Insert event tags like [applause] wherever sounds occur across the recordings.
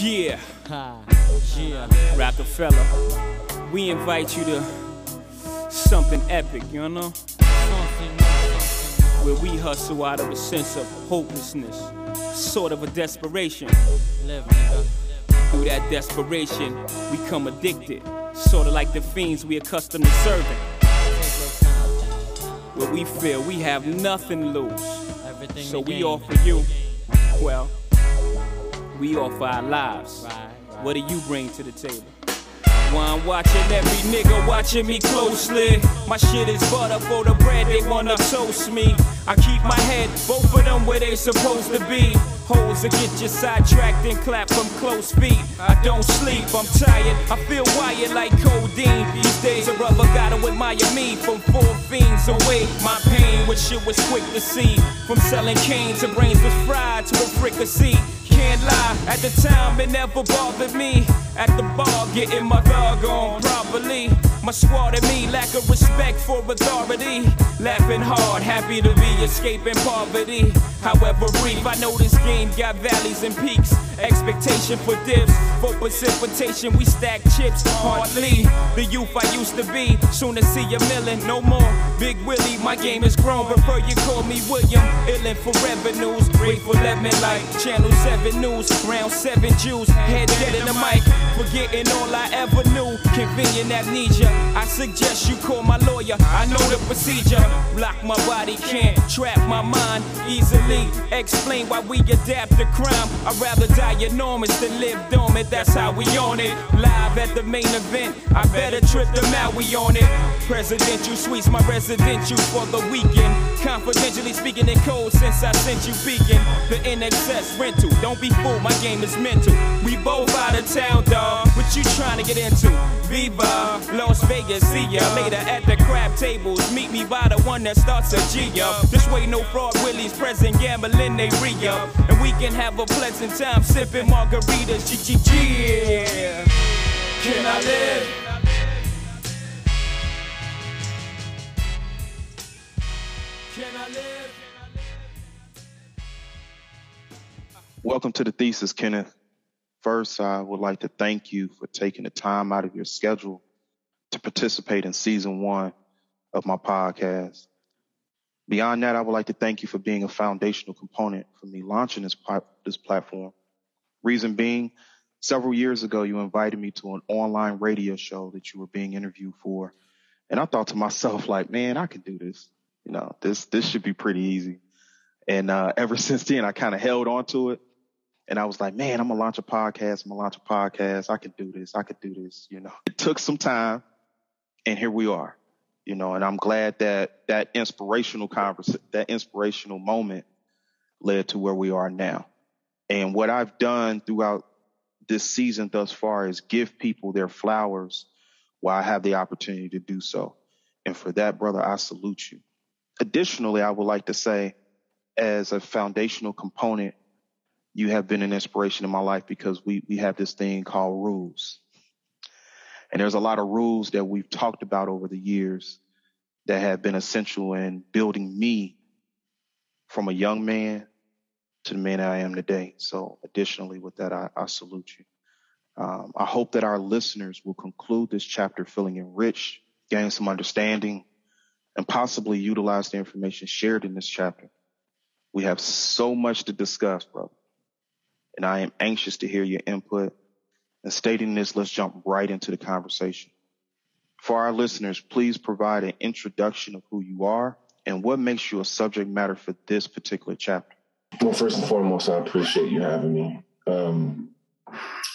Yeah. yeah. Roc-A-Fella. We invite you to something epic, you know? Where we hustle out of a sense of hopelessness, sort of a desperation. Through that desperation, we come addicted, sort of like the fiends we accustomed to serving. Where we feel we have nothing to lose. So we offer you, well, we offer our lives. What do you bring to the table? While I'm watching every nigga watching me closely. My shit is butter for the bread, they wanna toast me. I keep my head, both of them where they supposed to be. Holes that get you sidetracked and clap from close feet. I don't sleep, I'm tired, I feel wired like codeine. These days a brother gotta admire me from four fiends away. My pain, which shit was quick to see. From selling cane to brains was fried to a fricassee can't lie. At the time, it never bothered me. At the bar, getting my dog on properly. My squad and me lack of respect for authority. Laughing hard, happy to be escaping poverty. However brief, I know this game got valleys and peaks. Expectation for dips, for precipitation, we stack chips hardly. The youth I used to be, soon to see a million, no more. Big Willie, my game is grown, prefer you call me William. Illin for revenues, grateful me like Channel 7 News, round 7 Jews, head dead in the mic, forgetting all I ever knew. Convenient amnesia, I suggest you call my lawyer, I know the procedure. Block my body, can't trap my mind easily. Explain why we adapt to crime. I'd rather die enormous than live dormant, that's how we on it. Live at the main event, I better trip them out, we on it. Presidential suites, my residential for the weekend. Confidentially speaking in code since I sent you beacon. The NSX rental, don't be fooled, my game is mental. We both out of town, dawg. What you trying to get into? Viva, Las Vegas, see ya later at the crab tables. Meet me by the one that starts a G up. This way, no fraud, Willie's present, gambling, they re up. And we can have a pleasant time sipping margaritas. G G G. Can I live? Welcome to the thesis, Kenneth. First, I would like to thank you for taking the time out of your schedule to participate in season one of my podcast. Beyond that, I would like to thank you for being a foundational component for me launching this, this platform. Reason being, several years ago, you invited me to an online radio show that you were being interviewed for. And I thought to myself, [laughs] like, man, I can do this. You know, this, this should be pretty easy. And, uh, ever [laughs] since then, I kind of held on to it. And I was like, man, I'm gonna launch a podcast. I'm gonna launch a podcast. I could do this. I could do this. You know, [laughs] it took some time and here we are, you know, and I'm glad that that inspirational conversation, that inspirational moment led to where we are now. And what I've done throughout this season thus far is give people their flowers while I have the opportunity to do so. And for that, brother, I salute you. Additionally, I would like to say, as a foundational component you have been an inspiration in my life because we we have this thing called rules. And there's a lot of rules that we've talked about over the years that have been essential in building me from a young man to the man I am today. So additionally with that, I, I salute you. Um, I hope that our listeners will conclude this chapter feeling enriched, gain some understanding, and possibly utilize the information shared in this chapter. We have so much to discuss, brother and I am anxious to hear your input. And stating this, let's jump right into the conversation. For our listeners, please provide an introduction of who you are and what makes you a subject matter for this particular chapter. Well, first and foremost, I appreciate you having me. Um,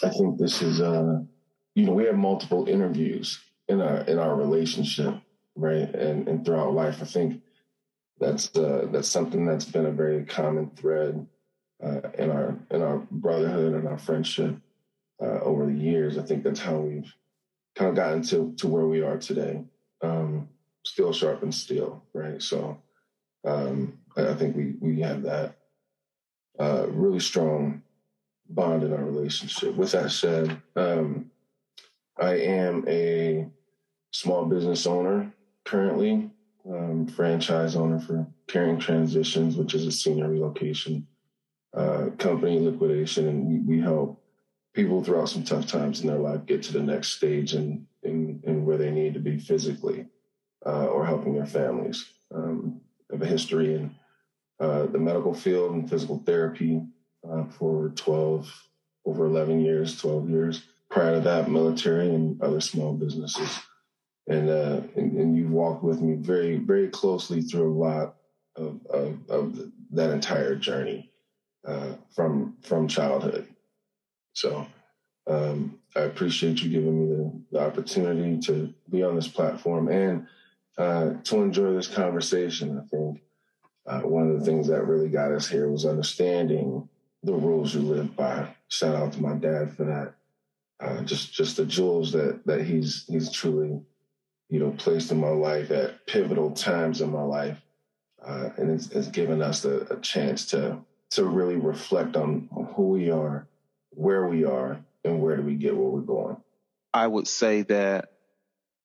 I think this is, uh, you know, we have multiple interviews in our in our relationship, right, and and throughout life. I think that's uh, that's something that's been a very common thread uh, in our in our brotherhood and our friendship uh, over the years. I think that's how we've kind of gotten to to where we are today. Um, still sharp and steel, right? So um, I, I, think we we have that uh, really strong bond in our relationship. With that said, um, I am a small business owner currently, um, franchise owner for Caring Transitions, which is a senior relocation uh, company liquidation, and we, we help people throughout some tough times in their life get to the next stage and in, where they need to be physically uh, or helping their families. Um, have a history in uh, the medical field and physical therapy uh, for 12, over 11 years, 12 years. Prior to that, military and other small businesses. And, uh, and, and you've walked with me very, very closely through a lot of, of, of that entire journey uh, from from childhood. So um, I appreciate you giving me the, the, opportunity to be on this platform and uh, to enjoy this conversation. I think uh, one of the things that really got us here was understanding the rules you live by. Shout out to my dad for that. Uh, just just the jewels that that he's he's truly you know placed in my life at pivotal times in my life, uh, and it's, it's given us a, a chance to to really reflect on, who we are, where we are, and where do we get where we're going. I would say that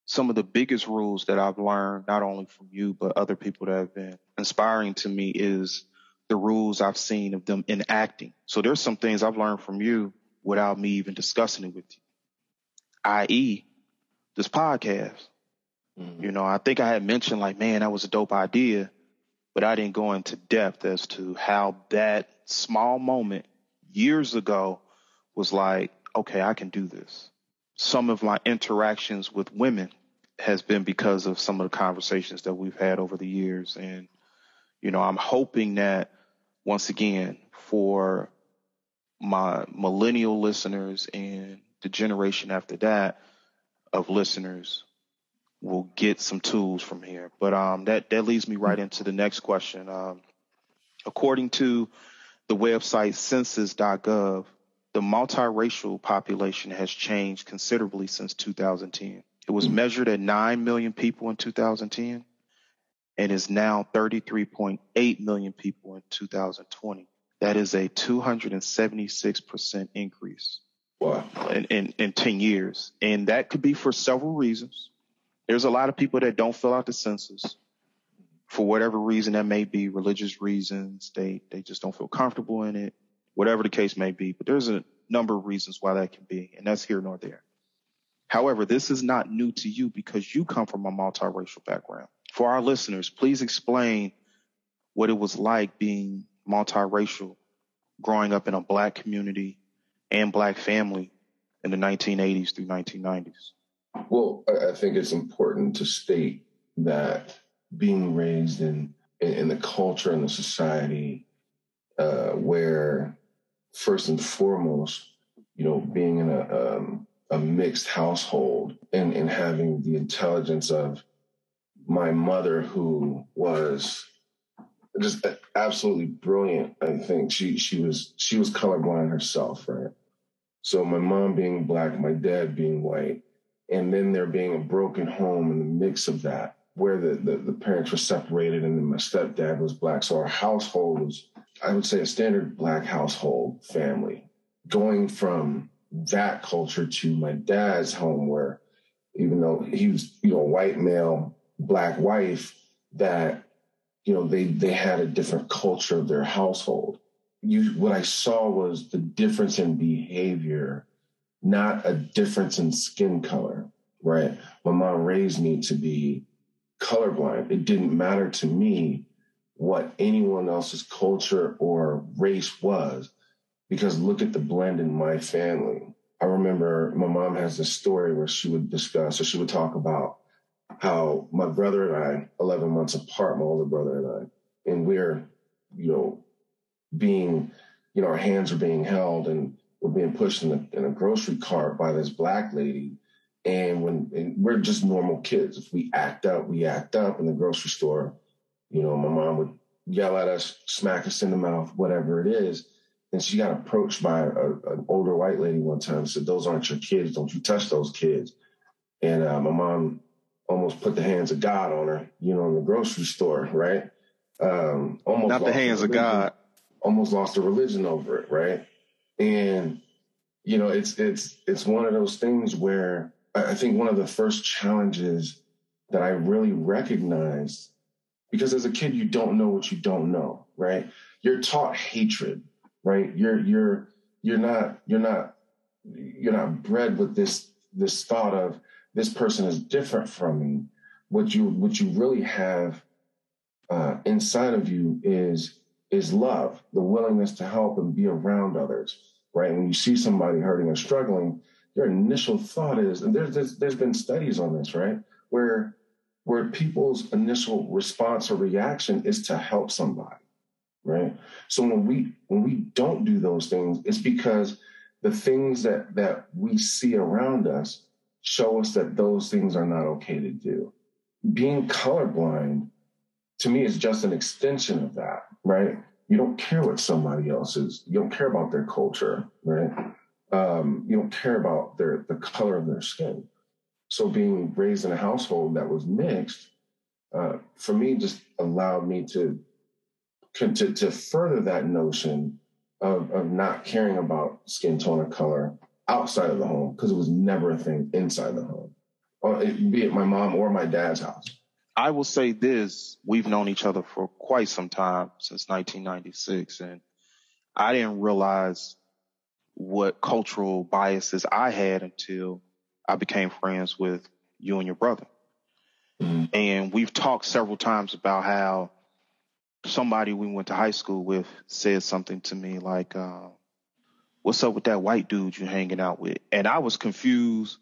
some of the biggest rules that I've learned, not only from you, but other people that have been inspiring to me, is the rules I've seen of them enacting. So there's some things I've learned from you without me even discussing it with you, i.e., this podcast. Mm-hmm. You know, I think I had mentioned, like, man, that was a dope idea but I didn't go into depth as to how that small moment years ago was like, okay, I can do this. Some of my interactions with women has been because of some of the conversations that we've had over the years. And, you know, I'm hoping that once again, for my millennial listeners and the generation after that of listeners, will get some tools from here. But um, that that leads me right into the next question. Um, according to the website census.gov, the multiracial population has changed considerably since 2010. It was measured at 9 million people in 2010 and is now 33.8 million people in 2020. That is a 276% increase wow. in, in, in 10 years. And that could be for several reasons. There's a lot of people that don't fill out the census for whatever reason that may be, religious reasons. They they just don't feel comfortable in it, whatever the case may be. But there's a number of reasons why that can be, and that's here nor there. However, this is not new to you because you come from a multiracial background. For our listeners, please explain what it was like being multiracial, growing up in a black community and black family in the 1980s through 1990s. Well, I think it's important to state that being raised in in, in the culture and the society uh, where, first and foremost, you know, being in a um, a mixed household and and having the intelligence of my mother, who was just absolutely brilliant. I think she she was she was colorblind herself, right? So my mom being black, my dad being white, and then there being a broken home in the mix of that, where the, the, the parents were separated and then my stepdad was black. So our household was, I would say, a standard black household family. Going from that culture to my dad's home, where even though he was, you know, white male, black wife, that you know they they had a different culture of their household. You what I saw was the difference in behavior not a difference in skin color, right? My mom raised me to be colorblind. It didn't matter to me what anyone else's culture or race was, because look at the blend in my family. I remember my mom has this story where she would discuss or she would talk about how my brother and I, 11 months apart, my older brother and I, and we're, you know, being, you know, our hands are being held and we're being pushed in a, in a grocery cart by this black lady. And when and we're just normal kids, if we act up, we act up in the grocery store. You know, my mom would yell at us, smack us in the mouth, whatever it is. And she got approached by a, an older white lady one time and said, Those aren't your kids. Don't you touch those kids. And uh, my mom almost put the hands of God on her, you know, in the grocery store, right? Um, almost not the hands of God. Almost lost her religion over it, right? And you know, it's it's it's one of those things where I think one of the first challenges that I really recognized because as a kid you don't know what you don't know, right? You're taught hatred, right? You're you're you're not you're not you're not bred with this this thought of this person is different from me. What you what you really have uh, inside of you is is love, the willingness to help and be around others. Right? When you see somebody hurting or struggling, your initial thought is, and there's there's, there's been studies on this, right? Where where people's initial response or reaction is to help somebody right so when we when we don't do those things it's because the things that that we see around us show us that those things are not okay to do being colorblind to me is just an extension of that right? You don't care what somebody else is. You don't care about their culture right? Um, you don't care about their the color of their skin. So being raised in a household that was mixed, uh, for me, just allowed me to, to to further that notion of of not caring about skin tone or color outside of the home because it was never a thing inside the home, it, be it my mom or my dad's house. I will say this: we've known each other for quite some time since 1996, and I didn't realize what cultural biases I had until I became friends with you and your brother. Mm-hmm. And we've talked several times about how somebody we went to high school with said something to me like, uh, what's up with that white dude you're hanging out with? And I was confused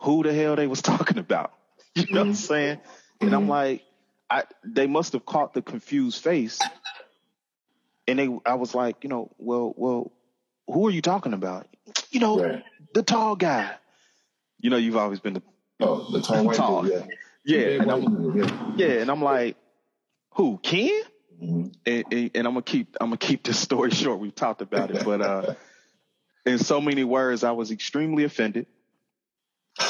who the hell they was [laughs] talking about. You know mm-hmm. what I'm mm-hmm. saying? And I'm mm-hmm. like, I, they must have caught the confused face. And they, I was like, you know, well, well, who are you talking about? You know, right. the tall guy you know, you've always been the oh the tall white tall. dude, yeah, yeah, and I'm, yeah. yeah, and I'm like, who Ken? Mm-hmm. And, and, and, I'm gonna keep I'm gonna keep this story [laughs] short. We've talked about it, but uh, in so many words, I was extremely offended. [laughs]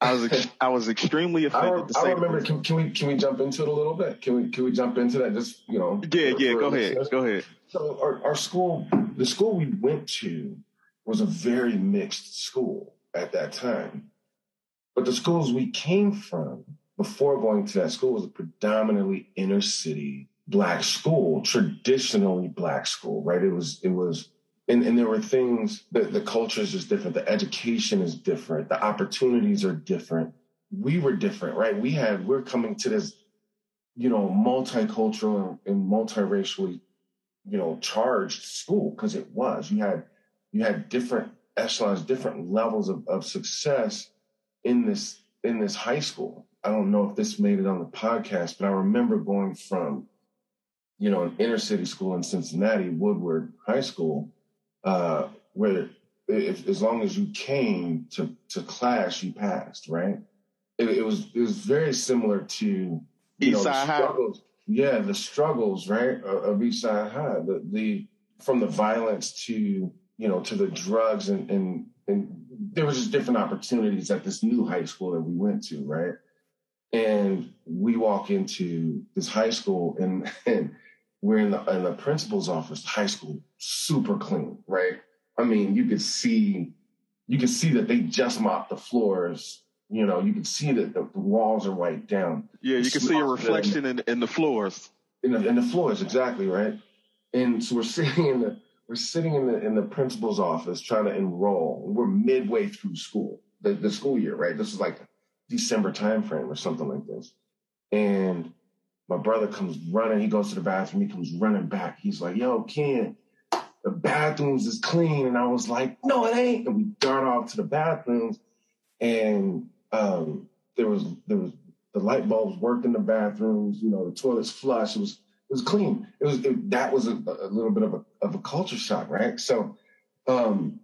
I was I was extremely offended. I, I remember. Can, can, we can we jump into it a little bit? Can we can we jump into that? Just you know. Yeah, yeah. Go ahead. Go ahead. So our, our school, the school we went to, was a very mixed school at that time. But the schools we came from before going to that school was a predominantly inner city black school, traditionally black school, right? It was, it was, and, and there were things that the culture is just different. The education is different. The opportunities are different. We were different, right? We had, we're coming to this, you know, multicultural and multiracially, you know, charged school because it was. You had you had different echelons, different levels of, of success in this in this high school. I don't know if this made it on the podcast, but I remember going from, you know, an inner city school in Cincinnati, Woodward High School, uh, where if, as long as you came to to class, you passed, right? It, it was it was very similar to East Side High. Yeah, the struggles, right, of, of East Side High. The the from the violence to you know, to the drugs and and and there was just different opportunities at this new high school that we went to, right? And we walk into this high school and, [laughs] and we're in the in the principal's office, high school, super clean, right? I mean, you could see you could see that they just mopped the floors. You know, you could see that the, the walls are wiped down. Yeah, you can see a reflection in, in the floors. In the, in the floors, exactly, right? And so we're [laughs] sitting in the we're sitting in the in the principal's office trying to enroll. We're midway through school, the, the school year, right? This is like December timeframe or something like this. And my brother comes running. He goes to the bathroom. He comes running back. He's like, "Yo, Ken, the bathrooms is clean." And I was like, "No, it ain't." And we dart off to the bathrooms, and um, there was there was the light bulbs worked in the bathrooms. You know, the toilets flush. It was it was clean. It was it, that was a, a, little bit of a of a culture shock, right? So um,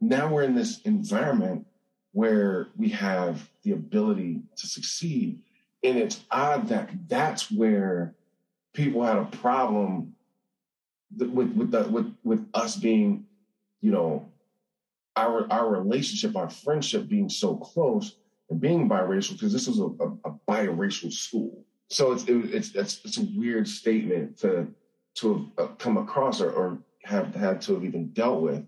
now we're in this environment where we have the ability to succeed, and it's odd that that's where people had a problem with with the, with with us being, you know, our our relationship, our friendship being so close and being biracial because this was a, a, a biracial school so it's, it, it's it's it's a weird statement to to have uh, come across or, or have had to have even dealt with.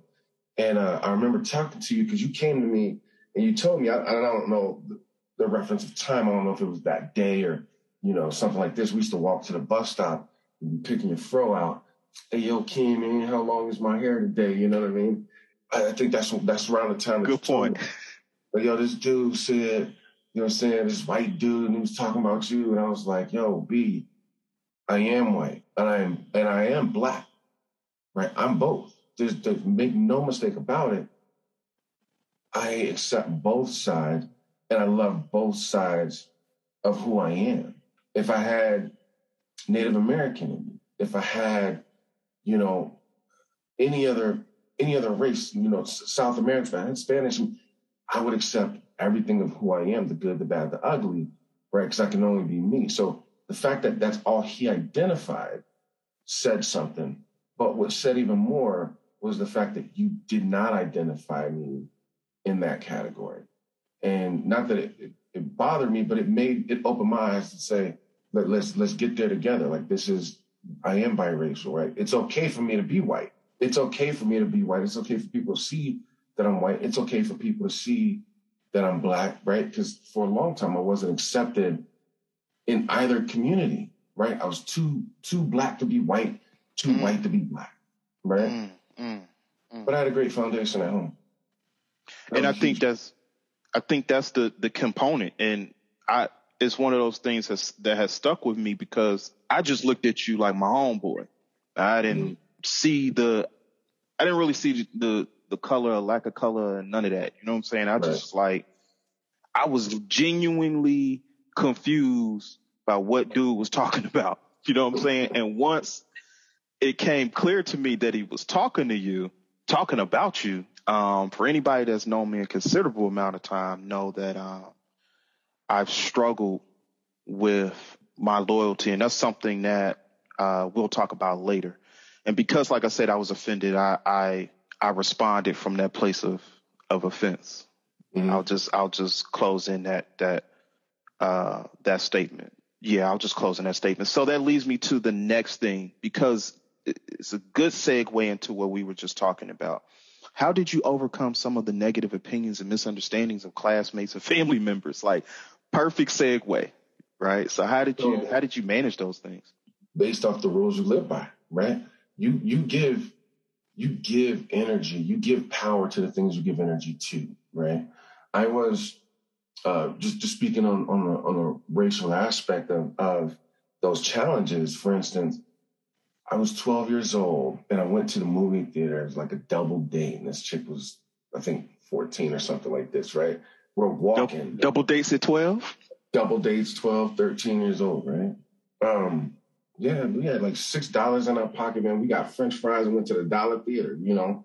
And uh, I remember talking to you because you came to me and you told me I, I don't know the, reference of time. I don't know if it was that day or you know something like this. We used to walk to the bus stop and picking your fro out hey, yo, Kim, man, how long is my hair today? You know what I mean? I, I think that's that's around the time. Good point. But yo, this dude said, you know what I'm saying, this white dude, and he was talking about you, and I was like, yo, B, I am white, and I am and I am black, right? I'm both. There's, there's make no mistake about it. I accept both sides, and I love both sides of who I am. If I had Native American in me, if I had, you know, any other any other race, you know, South American, Spanish, I would accept everything of who I am, the good, the bad, the ugly, right? Because I can only be me. So the fact that that's all he identified said something. But what said even more was the fact that you did not identify me in that category. And not that it, it, it bothered me, but it made it open my eyes to say, Let, let's let's get there together. Like this is I am biracial, right? It's okay for me to be white. It's okay for me to be white. It's okay for people to see that I'm white. It's okay for people to see that I'm black, right? Because for a long time I wasn't accepted in either community, right? I was too too black to be white, too mm. white to be black, right? Mm, mm, mm. but I had a great foundation at home. That and I think that's I think that's the the component, and I it's one of those things that's, that has stuck with me because I just looked at you like my homeboy. I didn't mm. see the I didn't really see the the color or lack of color and none of that. You know what I'm saying? I right. just like I was genuinely confused by what dude was talking [laughs] about. You know what I'm saying? And once it came clear to me that he was talking to you, talking about you, um, for anybody that's known me a considerable amount of time, know that um, I've struggled with my loyalty, and that's something that uh, we'll talk about later. And because, like I said, I was offended, I I, I responded from that place of of offense. Mm-hmm. I'll just I'll just close in that that uh, that statement. Yeah, I'll just close in that statement. So that leads me to the next thing because it's a good segue into what we were just talking about. How did you overcome some of the negative opinions and misunderstandings of classmates and family members? Like perfect segue, right? So how did you so, how did you manage those things? Based off the rules you live by, right? You you give you give energy, you give power to the things you give energy to, right? I was uh, just just speaking on on a, on a racial aspect of of those challenges. For instance, I was 12 years old and I went to the movie theater. It was like a double date, and this chick was I think 14 or something like this, right? We're walking. Double, dates at 12? Double dates, 12, 13 years old, right? Um, yeah, we had like six dollars in our pocket, man. We got French fries and went to the dollar theater, you know.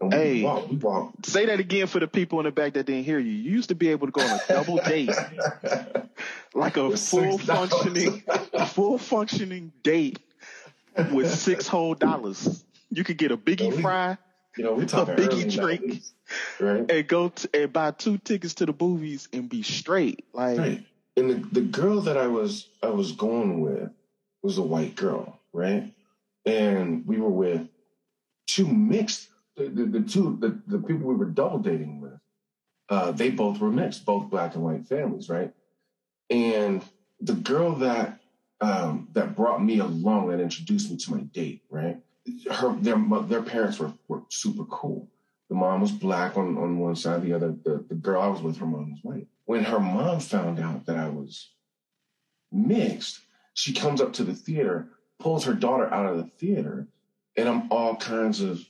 We hey, walked, we walked. say that again for the people in the back that didn't hear you. You used to be able to go on a double date, [laughs] like a full functioning, full functioning date with six whole dollars. You could get a biggie you know, fry, you know, we a biggie drink, right? And go and buy two tickets to the movies and be straight. Like, right. and the, the girl that I was I was going with was a white girl, right? And we were with two mixed the, the, the two the, the people we were double dating with. Uh, they both were mixed, both black and white families, right? And the girl that um, that brought me along, that introduced me to my date, right? Her their their parents were were super cool. The mom was black on, on one side, the other the, the girl I was with, her mom was white. When her mom found out that I was mixed, she comes up to the theater, pulls her daughter out of the theater, and I'm all kinds of,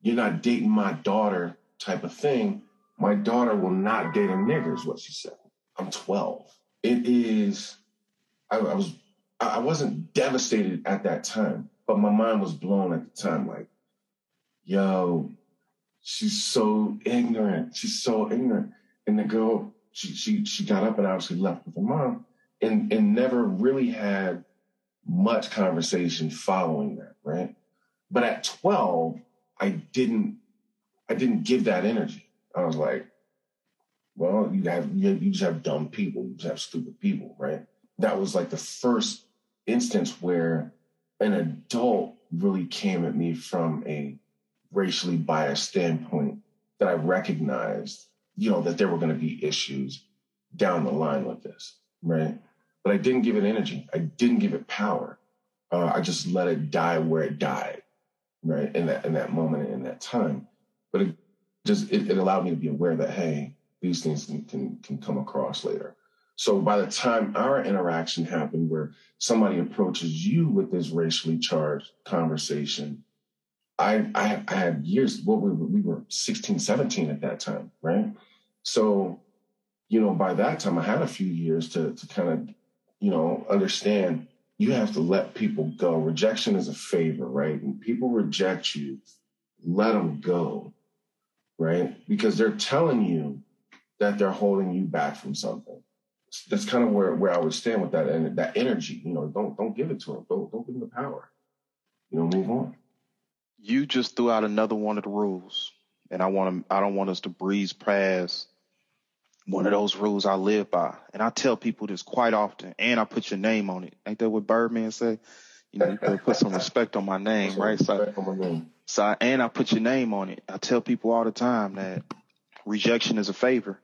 you're not dating my daughter type of thing. My daughter will not date a nigger, is what she said. I'm 12. It is, I, I was, I wasn't devastated at that time, but my mind was blown at the time. Like, yo, she's so ignorant. She's so ignorant. And the girl, she, she, she got up and obviously left with her mom and and never really had much conversation following that, right? But at 12, I didn't I didn't give that energy. I was like, well, you have you, you just have dumb people, you just have stupid people, right? That was like the first instance where an adult really came at me from a racially biased standpoint that I recognized, you know, that there were going to be issues down the line with this, right? but I didn't give it energy. I didn't give it power. Uh, I just let it die where it died, right? In that in that moment in that time. But it just it, it allowed me to be aware that hey, these things can, can can come across later. So by the time our interaction happened, where somebody approaches you with this racially charged conversation, I I, I had years. What we were, we were 16, 17 at that time, right? So, you know, by that time, I had a few years to to kind of, you know, understand. You have to let people go. Rejection is a favor, right? When people reject you, let them go, right? Because they're telling you that they're holding you back from something that's kind of where, where I would stand with that and that energy. You know, don't don't give it to them. Don't don't give them the power. You know, move on. You just threw out another one of the rules, and I want to. I don't want us to breeze past one of those rules I live by. And I tell people this quite often, and I put your name on it. Ain't that what Birdman say? You know, you put some respect on my name, right? So, so I, and I put your name on it. I tell people all the time that rejection is a favor.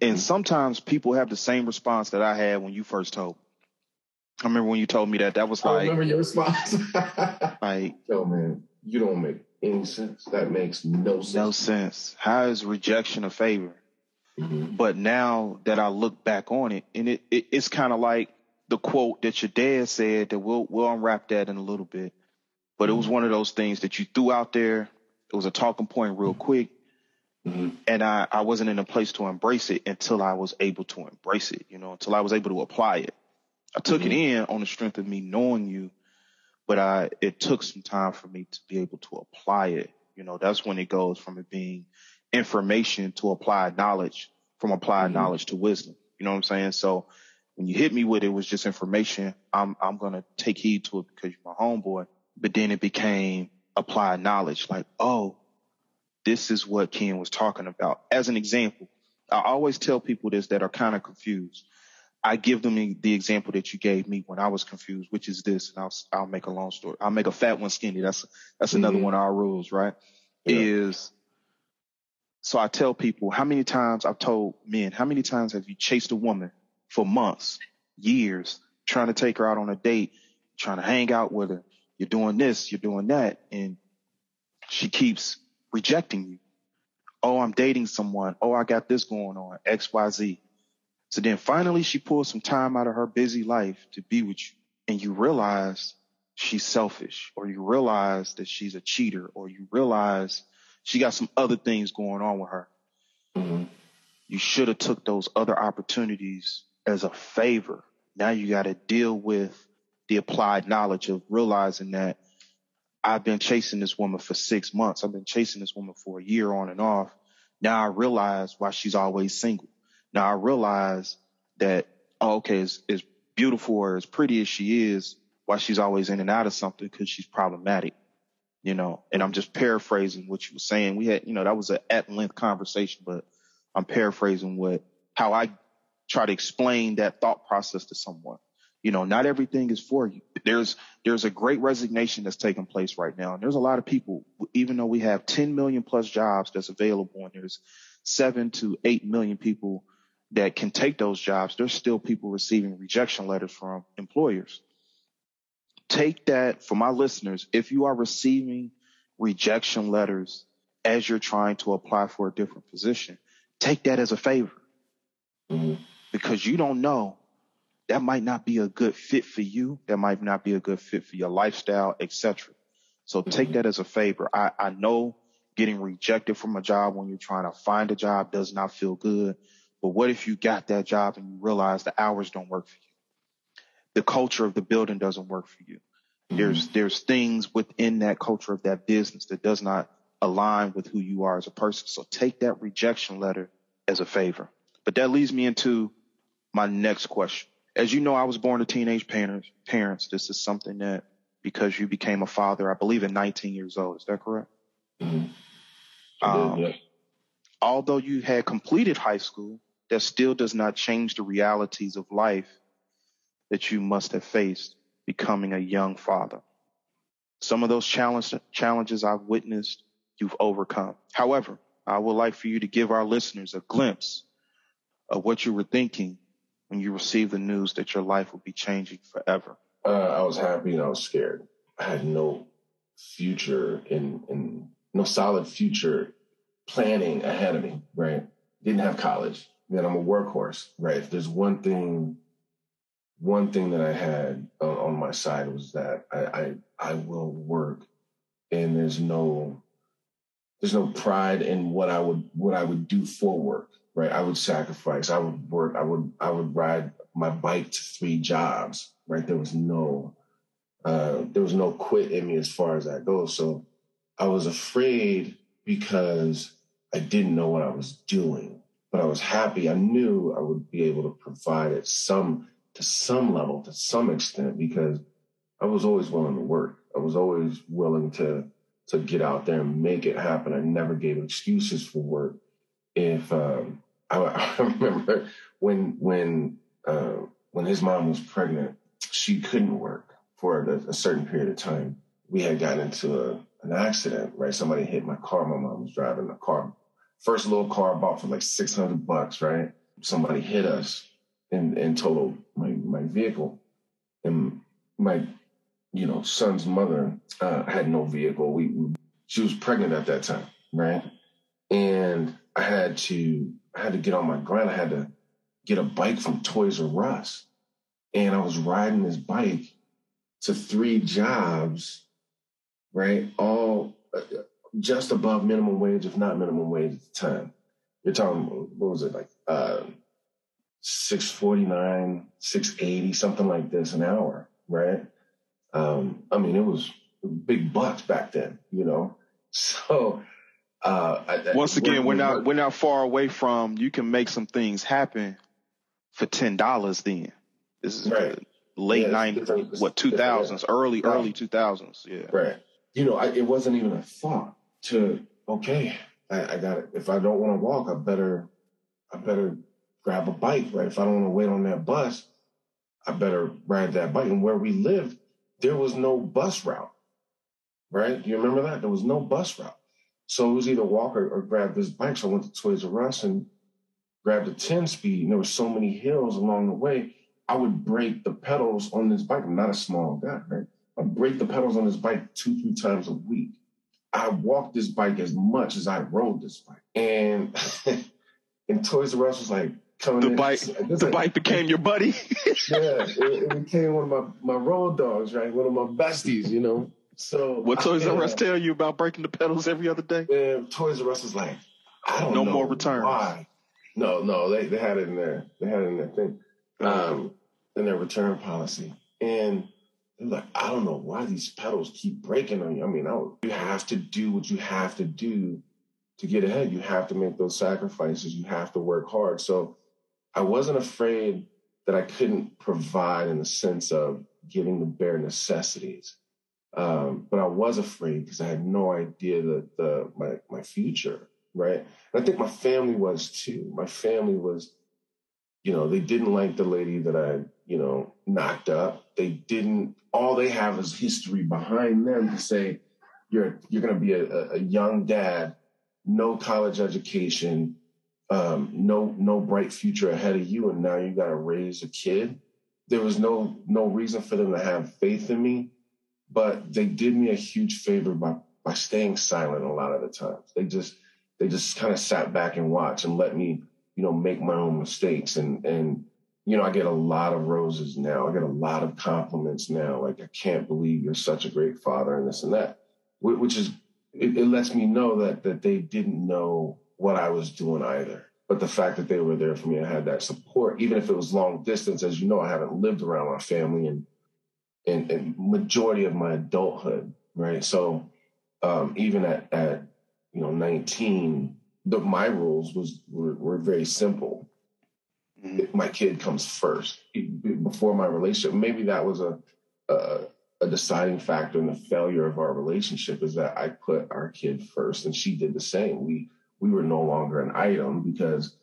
And mm-hmm. sometimes people have the same response that I had when you first told. I remember when you told me that. That was like. I remember your response. [laughs] like, yo, man, you don't make any sense. That makes no sense. No sense. How is rejection a favor? Mm-hmm. But now that I look back on it, and it, it it's kind of like the quote that your dad said that we'll we'll unwrap that in a little bit. But it was mm-hmm. one of those things that you threw out there. It was a talking point real quick. Mm-hmm. And I, I wasn't in a place to embrace it until I was able to embrace it, you know, until I was able to apply it. I took mm-hmm. it in on the strength of me knowing you, but I it took some time for me to be able to apply it. You know, that's when it goes from it being information to applied knowledge, from applied mm-hmm. knowledge to wisdom. You know what I'm saying? So when you hit me with it, it was just information. I'm I'm gonna take heed to it because you're my homeboy. But then it became applied knowledge, like, oh, this is what Ken was talking about. As an example, I always tell people this that are kind of confused. I give them the example that you gave me when I was confused, which is this, and I'll I'll make a long story. I'll make a fat one skinny. That's that's mm-hmm. another one of our rules, right? Yeah. Is so I tell people how many times I've told men, how many times have you chased a woman for months, years, trying to take her out on a date, trying to hang out with her. You're doing this, you're doing that, and she keeps rejecting you. Oh, I'm dating someone. Oh, I got this going on, XYZ. So then finally she pulls some time out of her busy life to be with you. And you realize she's selfish, or you realize that she's a cheater, or you realize she got some other things going on with her. Mm-hmm. You should have took those other opportunities as a favor. Now you got to deal with the applied knowledge of realizing that I've been chasing this woman for six months. I've been chasing this woman for a year on and off. Now I realize why she's always single. Now I realize that, oh, okay, as, as beautiful or as pretty as she is, why she's always in and out of something because she's problematic, you know, and I'm just paraphrasing what you were saying. We had, you know, that was an at length conversation, but I'm paraphrasing what, how I try to explain that thought process to someone. You know, not everything is for you. There's there's a great resignation that's taking place right now, and there's a lot of people. Even though we have 10 million plus jobs that's available, and there's seven to eight million people that can take those jobs, there's still people receiving rejection letters from employers. Take that for my listeners. If you are receiving rejection letters as you're trying to apply for a different position, take that as a favor mm-hmm. because you don't know that might not be a good fit for you. That might not be a good fit for your lifestyle, etc. So mm-hmm. take that as a favor. I, I know getting rejected from a job when you're trying to find a job does not feel good. But what if you got that job and you realize the hours don't work for you? The culture of the building doesn't work for you. Mm-hmm. There's there's things within that culture of that business that does not align with who you are as a person. So take that rejection letter as a favor. But that leads me into my next question as you know, I was born to teenage parents. Parents, this is something that because you became a father, I believe, at 19 years old. Is that correct? Mm-hmm. Um, yeah. Although you had completed high school, that still does not change the realities of life that you must have faced becoming a young father. Some of those challenge, challenges I've witnessed, you've overcome. However, I would like for you to give our listeners a glimpse of what you were thinking when you received the news that your life would be changing forever? Uh, I was happy and I was scared. I had no future and and no solid future planning ahead of me, right? Didn't have college. Then I'm a workhorse, right? If there's one thing, one thing that I had on, on my side was that I, I I will work, and there's no there's no pride in what I would what I would do for work, right? I would sacrifice. I would work. I would I would ride my bike to three jobs, right? There was no uh, there was no quit in me as far as that goes. So I was afraid because I didn't know what I was doing, but I was happy. I knew I would be able to provide at some to some level, to some extent, because I was always willing to work. I was always willing to to get out there and make it happen. I never gave excuses for work. If um, I, [laughs] I, remember when when uh, when his mom was pregnant, she couldn't work for a, a certain period of time. We had gotten into a, an accident, right? Somebody hit my car. My mom was driving a car, first little car I bought for like 600 bucks, right? Somebody hit us and, and totaled my, my vehicle. And my, you know, son's mother uh, had no vehicle. We, she was pregnant at that time, right? And I had to, I had to get on my grind. I had to get a bike from Toys R Us. And I was riding this bike to three jobs, right? All just above minimum wage, if not minimum wage at the time. You're talking, what was it like, uh, 649, 680, something like this an hour, right? Um, I mean, it was big bucks back then, you know? [laughs] So, uh, I, once again, we're not, we're not far away from, you can make some things happen for $10 then. This is right late yeah, 90s, what, 2000s, early, right. early 2000s. Yeah. Right. You know, I, it wasn't even a thought to, okay, I, I got it. If I don't want to walk, I better, I better grab a bike, right? If I don't want to wait on that bus, I better ride that bike. And where we lived, there was no bus route, right? Do you remember that? There was no bus route. So it was either walk or, or grab this bike. So I went to Toys R Us and grabbed a 10 speed. And there were so many hills along the way I would break the pedals on this bike. I'm not a small guy, right? I break the pedals on this bike two, three times a week. I walked this bike as much as I rode this bike. And [laughs] and Toys R Us was like coming the in. Bike, the like, bike became your buddy. [laughs] yeah, it, it, became one of my, my road dogs, right? One of my besties, you know. So what Toys R Us tell you about breaking the pedals every other day? And Toys R Us was like, I don't no know more returns. Why? No, no, they, they had it in there. They had it in their thing um, in their return policy. And they're like, I don't know why these pedals keep breaking on you. I mean, I, you have to do what you have to do to get ahead. You have to make those sacrifices. You have to work hard. So I wasn't afraid that I couldn't provide in the sense of getting the bare necessities. Um, but I was afraid because I had no idea that the my my future, right? And I think my family was too. My family was you know, they didn't like the lady that I, you know, knocked up. They didn't, all they have is history behind them to say, you're, you're going to be a, a, young dad, no college education, um, no, no bright future ahead of you. And now you got to raise a kid. There was no, no reason for them to have faith in me, but they did me a huge favor by, by staying silent a lot of the times. They just, they just kind of sat back and watched and let me you know, make my own mistakes. And, and, you know, I get a lot of roses now. I get a lot of compliments now. Like, I can't believe you're such a great father and this and that, which is, it, it lets me know that, that they didn't know what I was doing either. But the fact that they were there for me, I had that support, even if it was long distance. As you know, I haven't lived around my family and, and, and majority of my adulthood, right? So um, even at, at, you know, 19, the my rules was were, were very simple. Mm-hmm. My kid comes first before my relationship. Maybe that was a, a a deciding factor in the failure of our relationship is that I put our kid first and she did the same. We we were no longer an item because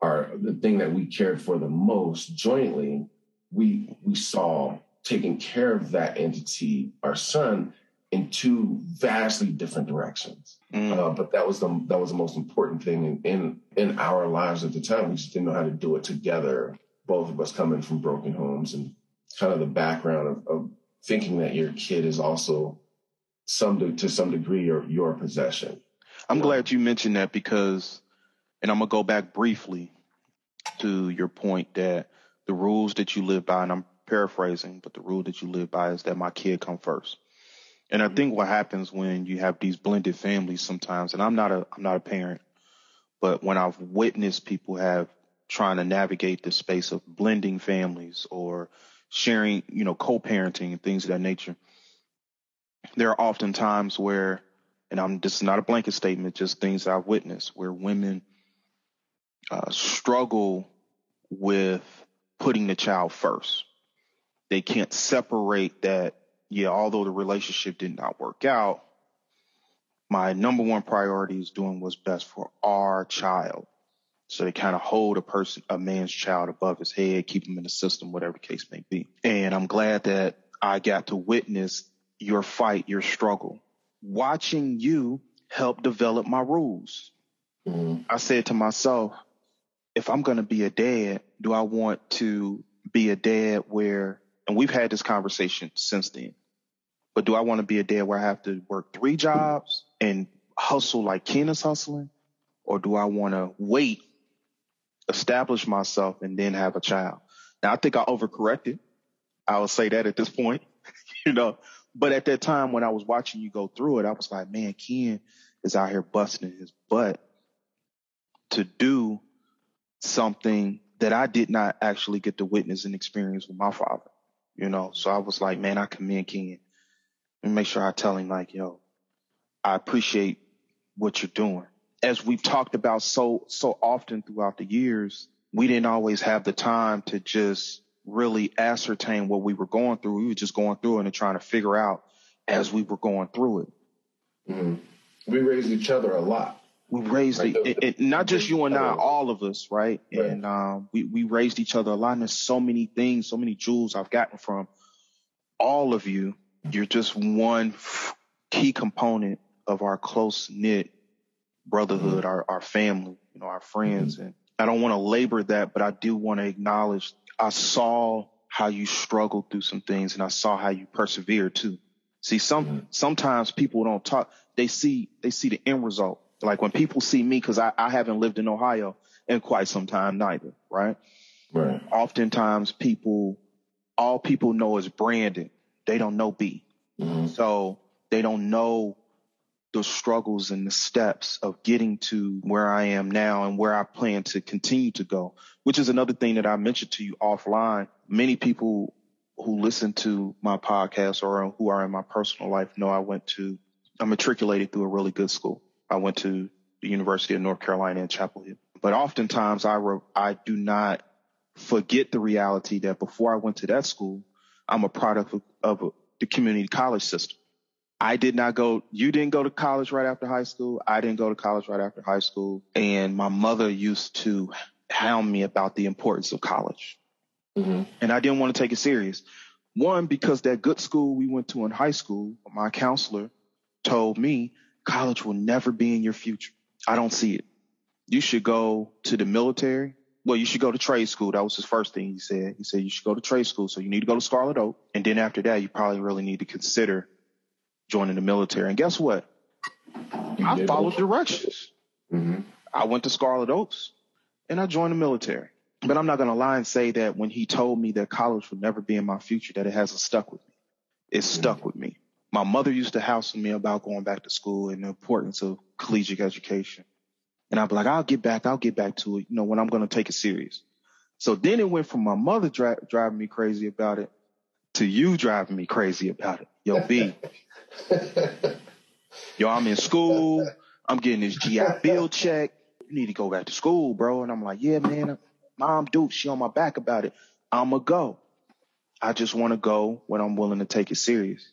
our the thing that we cared for the most jointly, we we saw taking care of that entity, our son, in two vastly different directions. Mm. Uh, but that was the that was the most important thing in, in in our lives at the time. We just didn't know how to do it together. Both of us coming from broken homes and kind of the background of, of thinking that your kid is also some to some degree your your possession. I'm glad you mentioned that because, and I'm gonna go back briefly to your point that the rules that you live by, and I'm paraphrasing, but the rule that you live by is that my kid come first. And I think what happens when you have these blended families sometimes, and I'm not a I'm not a parent, but when I've witnessed people have trying to navigate the space of blending families or sharing, you know, co-parenting and things of that nature, there are often times where, and I'm this is not a blanket statement, just things I've witnessed where women uh, struggle with putting the child first. They can't separate that yeah, although the relationship did not work out, my number one priority is doing what's best for our child. So they kind of hold a person, a man's child above his head, keep him in the system, whatever the case may be. And I'm glad that I got to witness your fight, your struggle. Watching you help develop my rules. Mm-hmm. I said to myself, if I'm going to be a dad, do I want to be a dad where and we've had this conversation since then. But do I want to be a dad where I have to work three jobs and hustle like Ken is hustling? Or do I want to wait, establish myself, and then have a child? Now, I think I overcorrected. I will say that at this point, [laughs] you know. But at that time, when I was watching you go through it, I was like, man, Ken is out here busting his butt to do something that I did not actually get to witness and experience with my father you know. So I was like, man, I commend Ken and make sure I tell him like, yo, I appreciate what you're doing. As we've talked about so so often throughout the years, we didn't always have the time to just really ascertain what we were going through. We were just going through it and trying to figure out as we were going through it. Mm-hmm. We raised each other a lot we raised right. it, it, not just you and I, all of us, right? right. And um, we we raised each other a lot. And there's so many things, so many jewels I've gotten from all of you. You're just one key component of our close knit brotherhood, mm-hmm. our our family, you know, our friends. Mm-hmm. And I don't want to labor that, but I do want to acknowledge. I saw how you struggled through some things, and I saw how you persevered too. See, some mm-hmm. sometimes people don't talk. They see they see the end result like when people see me, because I, I haven't lived in Ohio in quite some time neither, right? Right. Oftentimes people, all people know is Brandon. They don't know B. Mm-hmm. So they don't know the struggles and the steps of getting to where I am now and where I plan to continue to go, which is another thing that I mentioned to you offline. Many people who listen to my podcast or who are in my personal life know I went to, I matriculated through a really good school. I went to the University of North Carolina in Chapel Hill. But oftentimes I, re- I do not forget the reality that before I went to that school, I'm a product of, of the community college system. I did not go, you didn't go to college right after high school. I didn't go to college right after high school. And my mother used to hound me about the importance of college. Mm-hmm. And I didn't want to take it serious. One, because that good school we went to in high school, my counselor told me college will never be in your future. I don't see it. You should go to the military. Well, you should go to trade school. That was his first thing he said. He said you should go to trade school. So you need to go to Scarlet Oak. And then after that, you probably really need to consider joining the military. And guess what? I followed directions. Mm-hmm. I went to Scarlet Oaks and I joined the military. But I'm not going to lie and say that when he told me that college would never be in my future, that it hasn't stuck with me. It stuck mm-hmm. with me my mother used to hassle me about going back to school and the importance of collegiate education. And I'd be like, I'll get back, I'll get back to it, you know, when I'm going to take it serious. So then it went from my mother dri- driving me crazy about it to you driving me crazy about it. Yo, B. [laughs] Yo, I'm in school. I'm getting this GI Bill check. You need to go back to school, bro. And I'm like, yeah, man, mom, dude, she on my back about it. I'ma go. I just want to go when I'm willing to take it serious.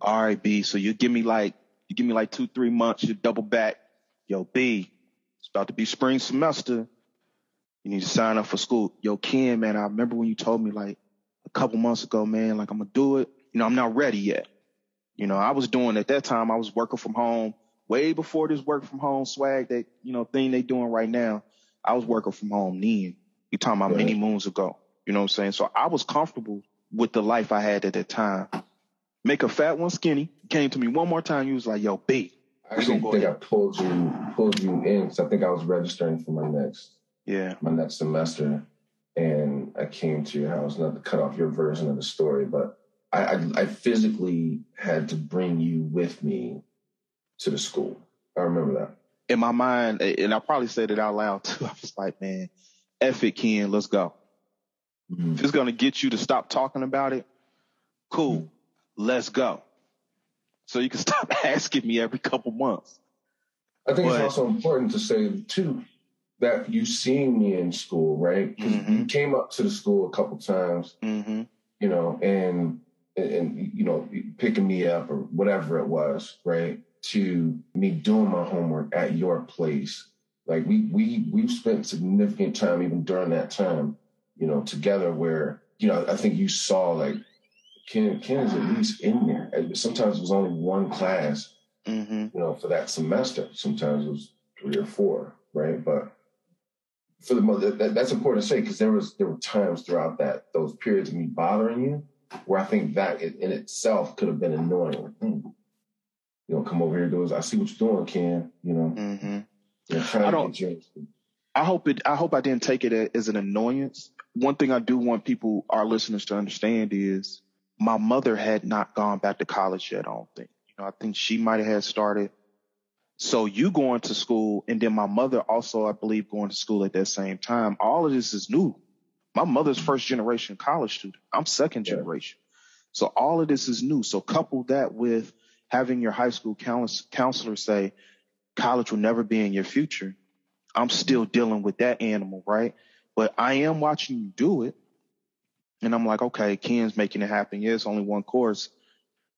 All right, B. So you give me like you give me like two, three months, you double back. Yo, B, it's about to be spring semester. You need to sign up for school. Yo, Ken, man, I remember when you told me like a couple months ago, man, like I'm gonna do it. You know, I'm not ready yet. You know, I was doing at that time, I was working from home way before this work from home swag that, you know, thing they doing right now. I was working from home then. You talking about right. many moons ago. You know what I'm saying? So I was comfortable with the life I had at that time make a fat one skinny, came to me one more time. He was like, "Yo, B." I actually think ahead. I pulled you pulled you in because I think I was registering for my next yeah my next semester, and I came to your house not to cut off your version of the story, but I, I, I physically had to bring you with me to the school. I remember that. In my mind, and I probably said it out loud [laughs] too. I was like, "Man, F it, Ken, let's go." Mm-hmm. If it's gonna get you to stop talking about it, cool. Let's go. So you can [laughs] stop asking me every couple months. I think but, it's also important to say too that you seen me in school, right? Because mm-hmm. you came up to the school a couple times, mm-hmm. you know, and and you know picking me up or whatever it was, right? To me doing my homework at your place. Like we we we've spent significant time even during that time, you know, together where, you know, I think you saw like Ken Ken is at least in there. Sometimes it was only one class, mm-hmm. you know, for that semester. Sometimes it was three or four, right? But for the most, that, that's important to say because there was there were times throughout that those periods of me bothering you where I think that in itself could have been annoying. Hmm. You know, come over here, do I see what you're doing, Ken. You know, mm-hmm. you know I don't. I hope it. I hope I didn't take it as an annoyance. One thing I do want people, our listeners, to understand is my mother had not gone back to college yet. I don't think. You know, I think she might have had started. So you going to school, and then my mother also, I believe, going to school at that same time. All of this is new. My mother's first generation college student. I'm second generation. So all of this is new. So couple that with having your high school counselor say college will never be in your future. I'm still dealing with that animal, right? But I am watching you do it. And I'm like, okay, Ken's making it happen. Yeah, it's only one course,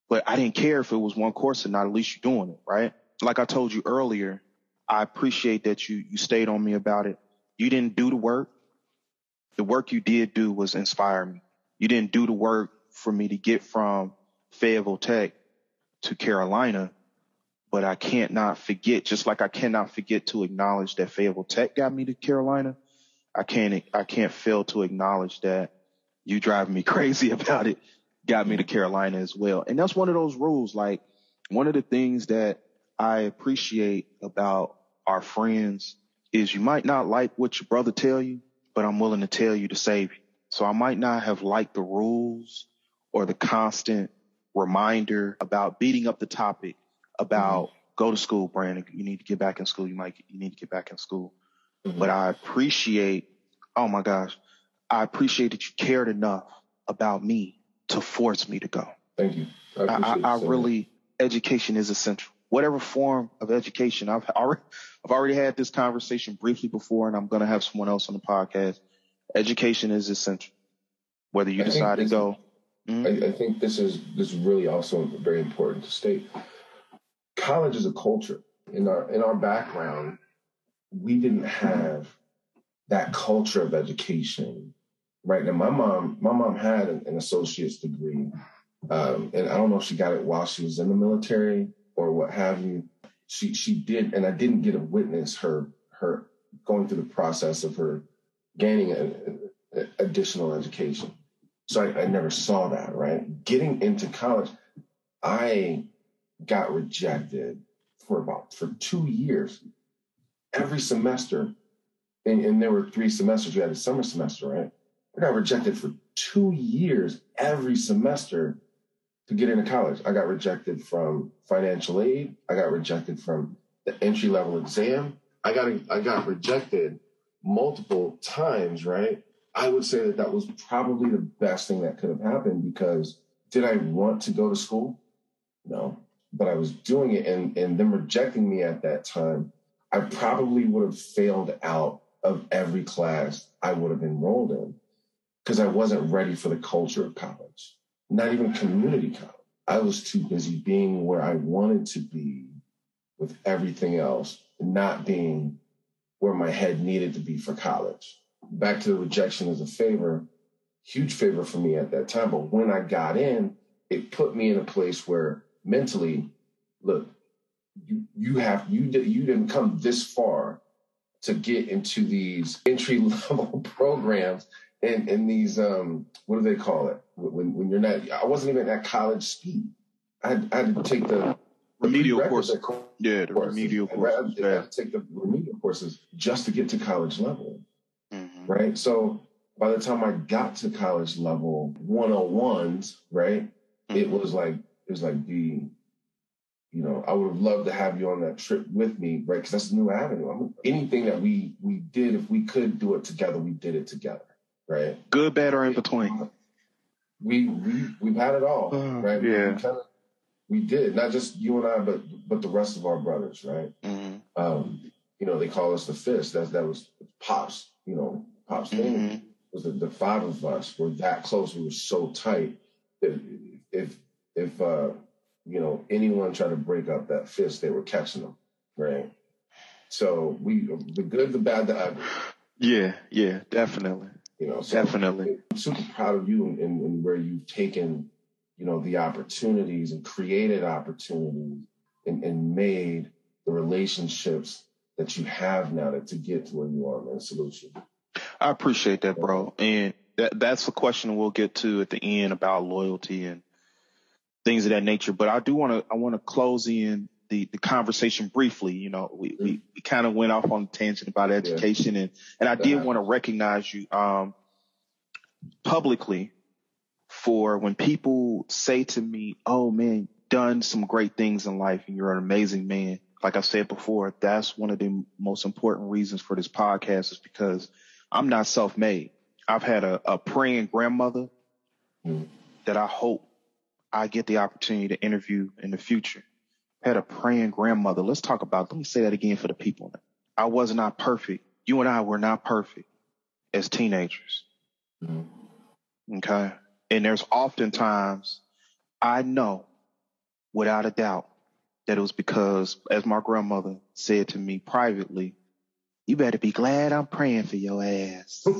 but I didn't care if it was one course or not. At least you're doing it, right? Like I told you earlier, I appreciate that you you stayed on me about it. You didn't do the work. The work you did do was inspire me. You didn't do the work for me to get from Fayetteville Tech to Carolina, but I can't not forget, just like I cannot forget to acknowledge that Fayetteville Tech got me to Carolina. I can't I can't fail to acknowledge that you driving me [laughs] crazy about it got me to Carolina as well. And that's one of those rules. Like one of the things that I appreciate about our friends is you might not like what your brother tell you, but I'm willing to tell you to save you. So I might not have liked the rules or the constant reminder about beating up the topic about mm-hmm. go to school, Brandon. You need to get back in school. You might, you need to get back in school. Mm-hmm. But I appreciate, oh my gosh, I appreciate that you cared enough about me to force me to go. Thank you. I, I, I really, education is essential. Whatever form of education, I've already, I've already had this conversation briefly before, and I'm going to have someone else on the podcast. Education is essential. Whether you I decide to go, mm-hmm. I, I think this is this is really also very important to state. College is a culture. In our in our background, we didn't have that culture of education right now my mom my mom had an, an associate's degree um, and i don't know if she got it while she was in the military or what have you. She she did and i didn't get to witness her her going through the process of her gaining a, a, additional education. So I, I never saw that right? Getting into college i got rejected for about for two years every semester and, and there were three semesters. We had a summer semester right I got rejected for two years every semester to get into college. I got rejected from financial aid. I got rejected from the entry level exam. I got I got rejected multiple times. Right. I would say that that was probably the best thing that could have happened because did I want to go to school? No, but I was doing it, and and them rejecting me at that time, I probably would have failed out of every class I would have enrolled in because I wasn't ready for the culture of college, not even community college. I was too busy being where I wanted to be with everything else, and not being where my head needed to be for college. Back to the rejection as a favor, huge favor for me at that time. But when I got in, it put me in a place where mentally, look, you you have you you didn't come this far to get into these entry level [laughs] programs and and these um what do they call it when when you're not I wasn't even at college speed I had, I had to take the remedial courses. Yeah, the courses. remedial courses. I, I had to take the remedial courses just to get to college level. Mm-hmm. Right. So by the time I got to college level 101s, right, mm-hmm. it was like it was like the you know, I would have loved to have you on that trip with me, right? Because that's a new avenue. I mean, anything that we we did, if we could do it together, we did it together, right? Good, bad, or in between. We we we've had it all, uh, right? Yeah. We, kinda, we, did not just you and I, but but the rest of our brothers, right? Mm-hmm. Um, you know, they call us the fist. That that was pops. You know, pops mm-hmm. thing was the, the five of us were that close. We were so tight. If if if uh, you know, anyone tried to break up that fist, they were catching them, right? So we, the good, the bad, the ugly. Yeah, yeah, definitely. You know, so definitely. I'm super proud of you and, and where you've taken, you know, the opportunities and created opportunities and, and made the relationships that you have now to, to get to where you are, man. Solution. I appreciate that, bro. And that, that's the question we'll get to at the end about loyalty and things of that nature. But I do want to I want to close in the the conversation briefly. You know, we we, we kind of went off on a tangent about education, yeah. and and I did want to recognize you um, publicly for when people say to me, "Oh man, done some great things in life, and you're an amazing man." Like I said before, that's one of the most important reasons for this podcast is because I'm not self-made. I've had a, a praying grandmother mm. that I hope I get the opportunity to interview in the future. Had a praying grandmother. Let's talk about, let me say that again for the people. I was not perfect. You and I were not perfect as teenagers. Mm-hmm. Okay. And there's oftentimes, I know without a doubt that it was because, as my grandmother said to me privately, you better be glad I'm praying for your ass. [laughs]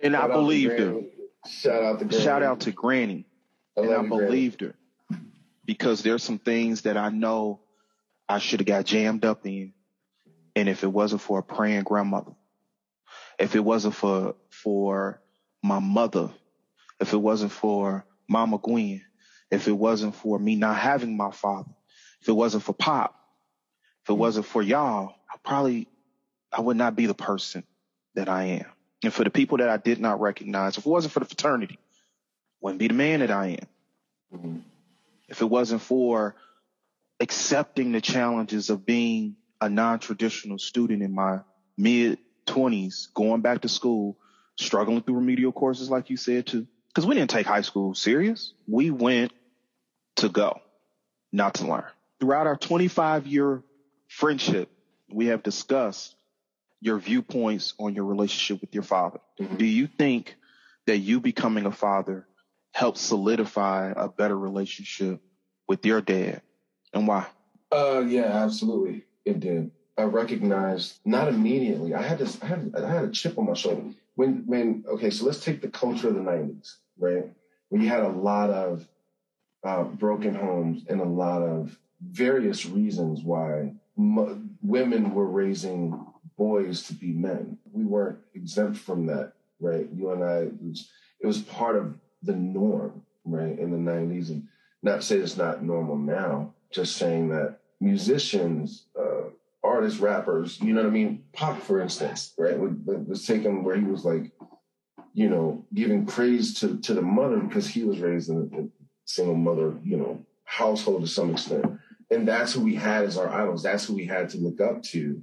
and I believed her. Shout out to Granny. Shout out to Granny. And I believed her because there's some things that I know I should have got jammed up in. And if it wasn't for a praying grandmother, if it wasn't for for my mother, if it wasn't for Mama Gwen, if it wasn't for me not having my father, if it wasn't for Pop, if it wasn't for y'all, I probably I would not be the person that I am. And for the people that I did not recognize, if it wasn't for the fraternity, wouldn't be the man that I am. Mm-hmm. If it wasn't for accepting the challenges of being a non-traditional student in my mid twenties, going back to school, struggling through remedial courses, like you said too, because we didn't take high school serious. We went to go, not to learn. Throughout our 25 year friendship, we have discussed your viewpoints on your relationship with your father. Mm-hmm. Do you think that you becoming a father helped solidify a better relationship with your dad and why? Uh, yeah, absolutely. It did. I recognized not immediately. I had this. I had. I had a chip on my shoulder when. When. Okay, so let's take the culture of the '90s, right? You had a lot of uh, broken homes and a lot of various reasons why women were raising boys to be men. We weren't exempt from that, right? You and I, it was, it was part of the norm, right, in the 90s. And not say it's not normal now, just saying that musicians, uh, artists, rappers, you know what I mean? Pac, for instance, right, was taken where he was like, you know, giving praise to, to the mother because he was raised in a, a single mother, you know, household to some extent. And that's who we had as our idols. That's who we had to look up to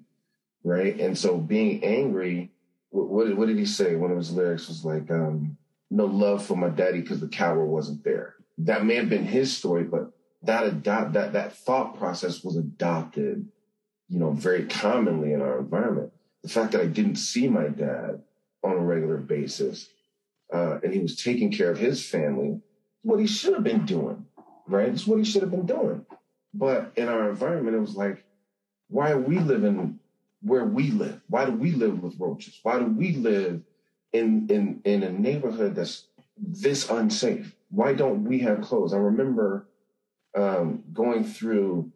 right? And so being angry, what, what, what did he say? One of his lyrics was like, um, "No love for my daddy because the coward wasn't there." That may have been his story, but that adopt that that thought process was adopted, you know, very commonly in our environment. The fact that I didn't see my dad on a regular basis, uh, and he was taking care of his family, what he should have been doing, right? It's what he should have been doing. But in our environment, it was like, why are we living where we live? Why do we live with roaches? Why do we live in in in a neighborhood that's this unsafe? Why don't we have clothes? I remember um, going through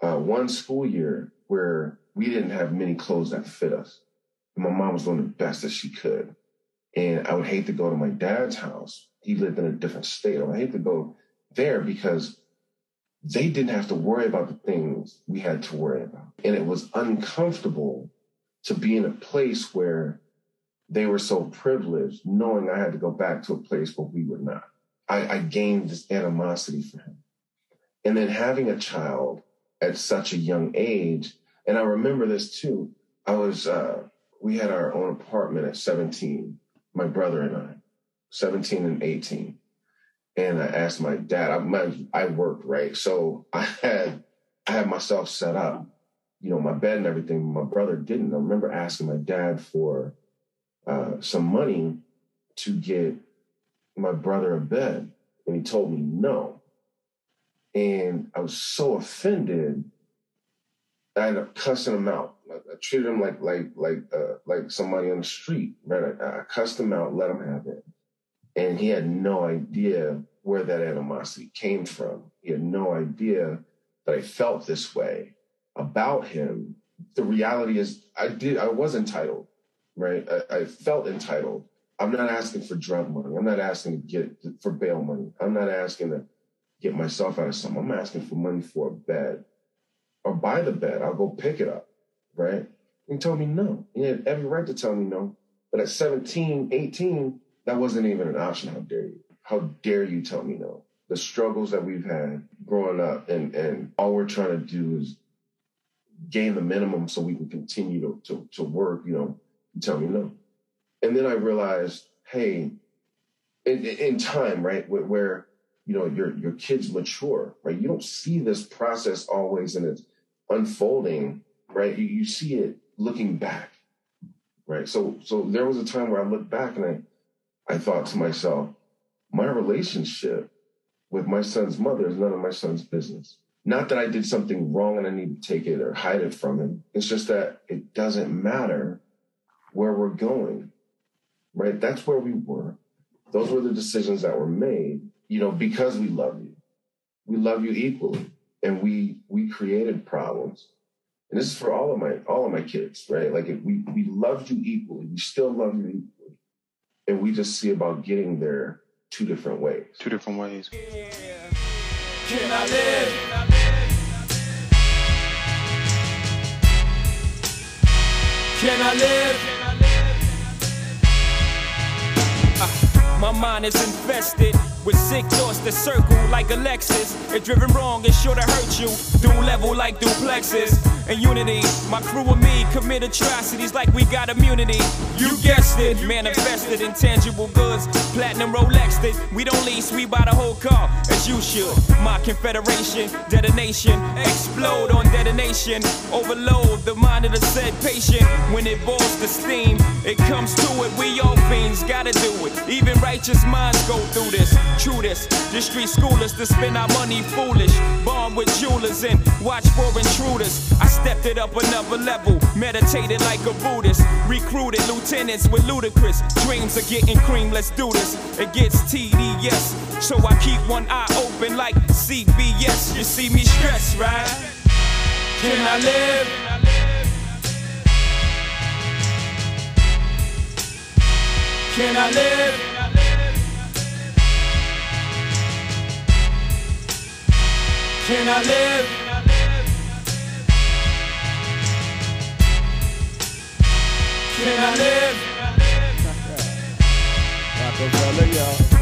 uh, one school year where we didn't have many clothes that fit us. My mom was doing the best that she could. And I would hate to go to my dad's house he lived in a different state. I hate to go there because they didn't have to worry about the things we had to worry about. And it was uncomfortable to be in a place where they were so privileged, knowing I had to go back to a place where we were not. I, I gained this animosity for him. And then having a child at such a young age, and I remember this too. I was, uh, we had our own apartment at 17, my brother and I, 17 and 18 and I asked my dad. I, my, I worked right, so I had I had myself set up, you know, my bed and everything. My brother didn't. I remember asking my dad for uh, some money to get my brother a bed, and he told me no. And I was so offended. I ended up cussing him out. I, treated him like like like uh, like somebody on the street. Right? I, I cussed him out, let him have it. And he had no idea where that animosity came from. He had no idea that I felt this way about him. The reality is I did, I was entitled, right? I, I felt entitled. I'm not asking for drug money. I'm not asking to get for bail money. I'm not asking to get myself out of something. I'm asking for money for a bed or buy the bed. I'll go pick it up, right? He told me no. He had every right to tell me no. But at 17, 18, that wasn't even an option. How dare you? How dare you tell me no? The struggles that we've had growing up, and and all we're trying to do is gain the minimum so we can continue to to, to work. You know, you tell me no, and then I realized, hey, in, in time, right, where, where you know your your kids mature, right? You don't see this process always and its unfolding, right? You, you see it looking back, right? So so there was a time where I looked back and I I thought to myself, my relationship with my son's mother is none of my son's business. Not that I did something wrong and I need to take it or hide it from him. It's just that it doesn't matter where we're going, right? That's where we were. Those were the decisions that were made, you know, because we love you. We love you equally. And we we created problems. And this is for all of my all of my kids, right? Like if we we loved you equally. We still love you equally and we just see about getting there two different ways. Two different ways. Can I live? Can I live? Uh, my mind is infested with sick thoughts that circle like a Lexus. If driven wrong, it's sure to hurt you. Dual level like duplexes. And unity, my crew and me commit atrocities like we got immunity. You guessed it, manifested intangible goods. Platinum Rolex that we don't lease, we buy the whole car as you should. My confederation, detonation, explode on detonation. Overload the mind of the said patient. When it boils the steam, it comes to it. We all fiends gotta do it. Even righteous minds go through this. True this, the street schoolers to spend our money foolish. Bomb with jewelers and watch for intruders. I stepped it up another level, meditated like a Buddhist. Recruited lieutenants with ludicrous dreams of getting cream. Let's do this. It gets TDS, so I keep one eye open like CBS. You see me stressed, right? Can I live? Can I live? Can I live? Can I live? Roc-A-Fella, y'all.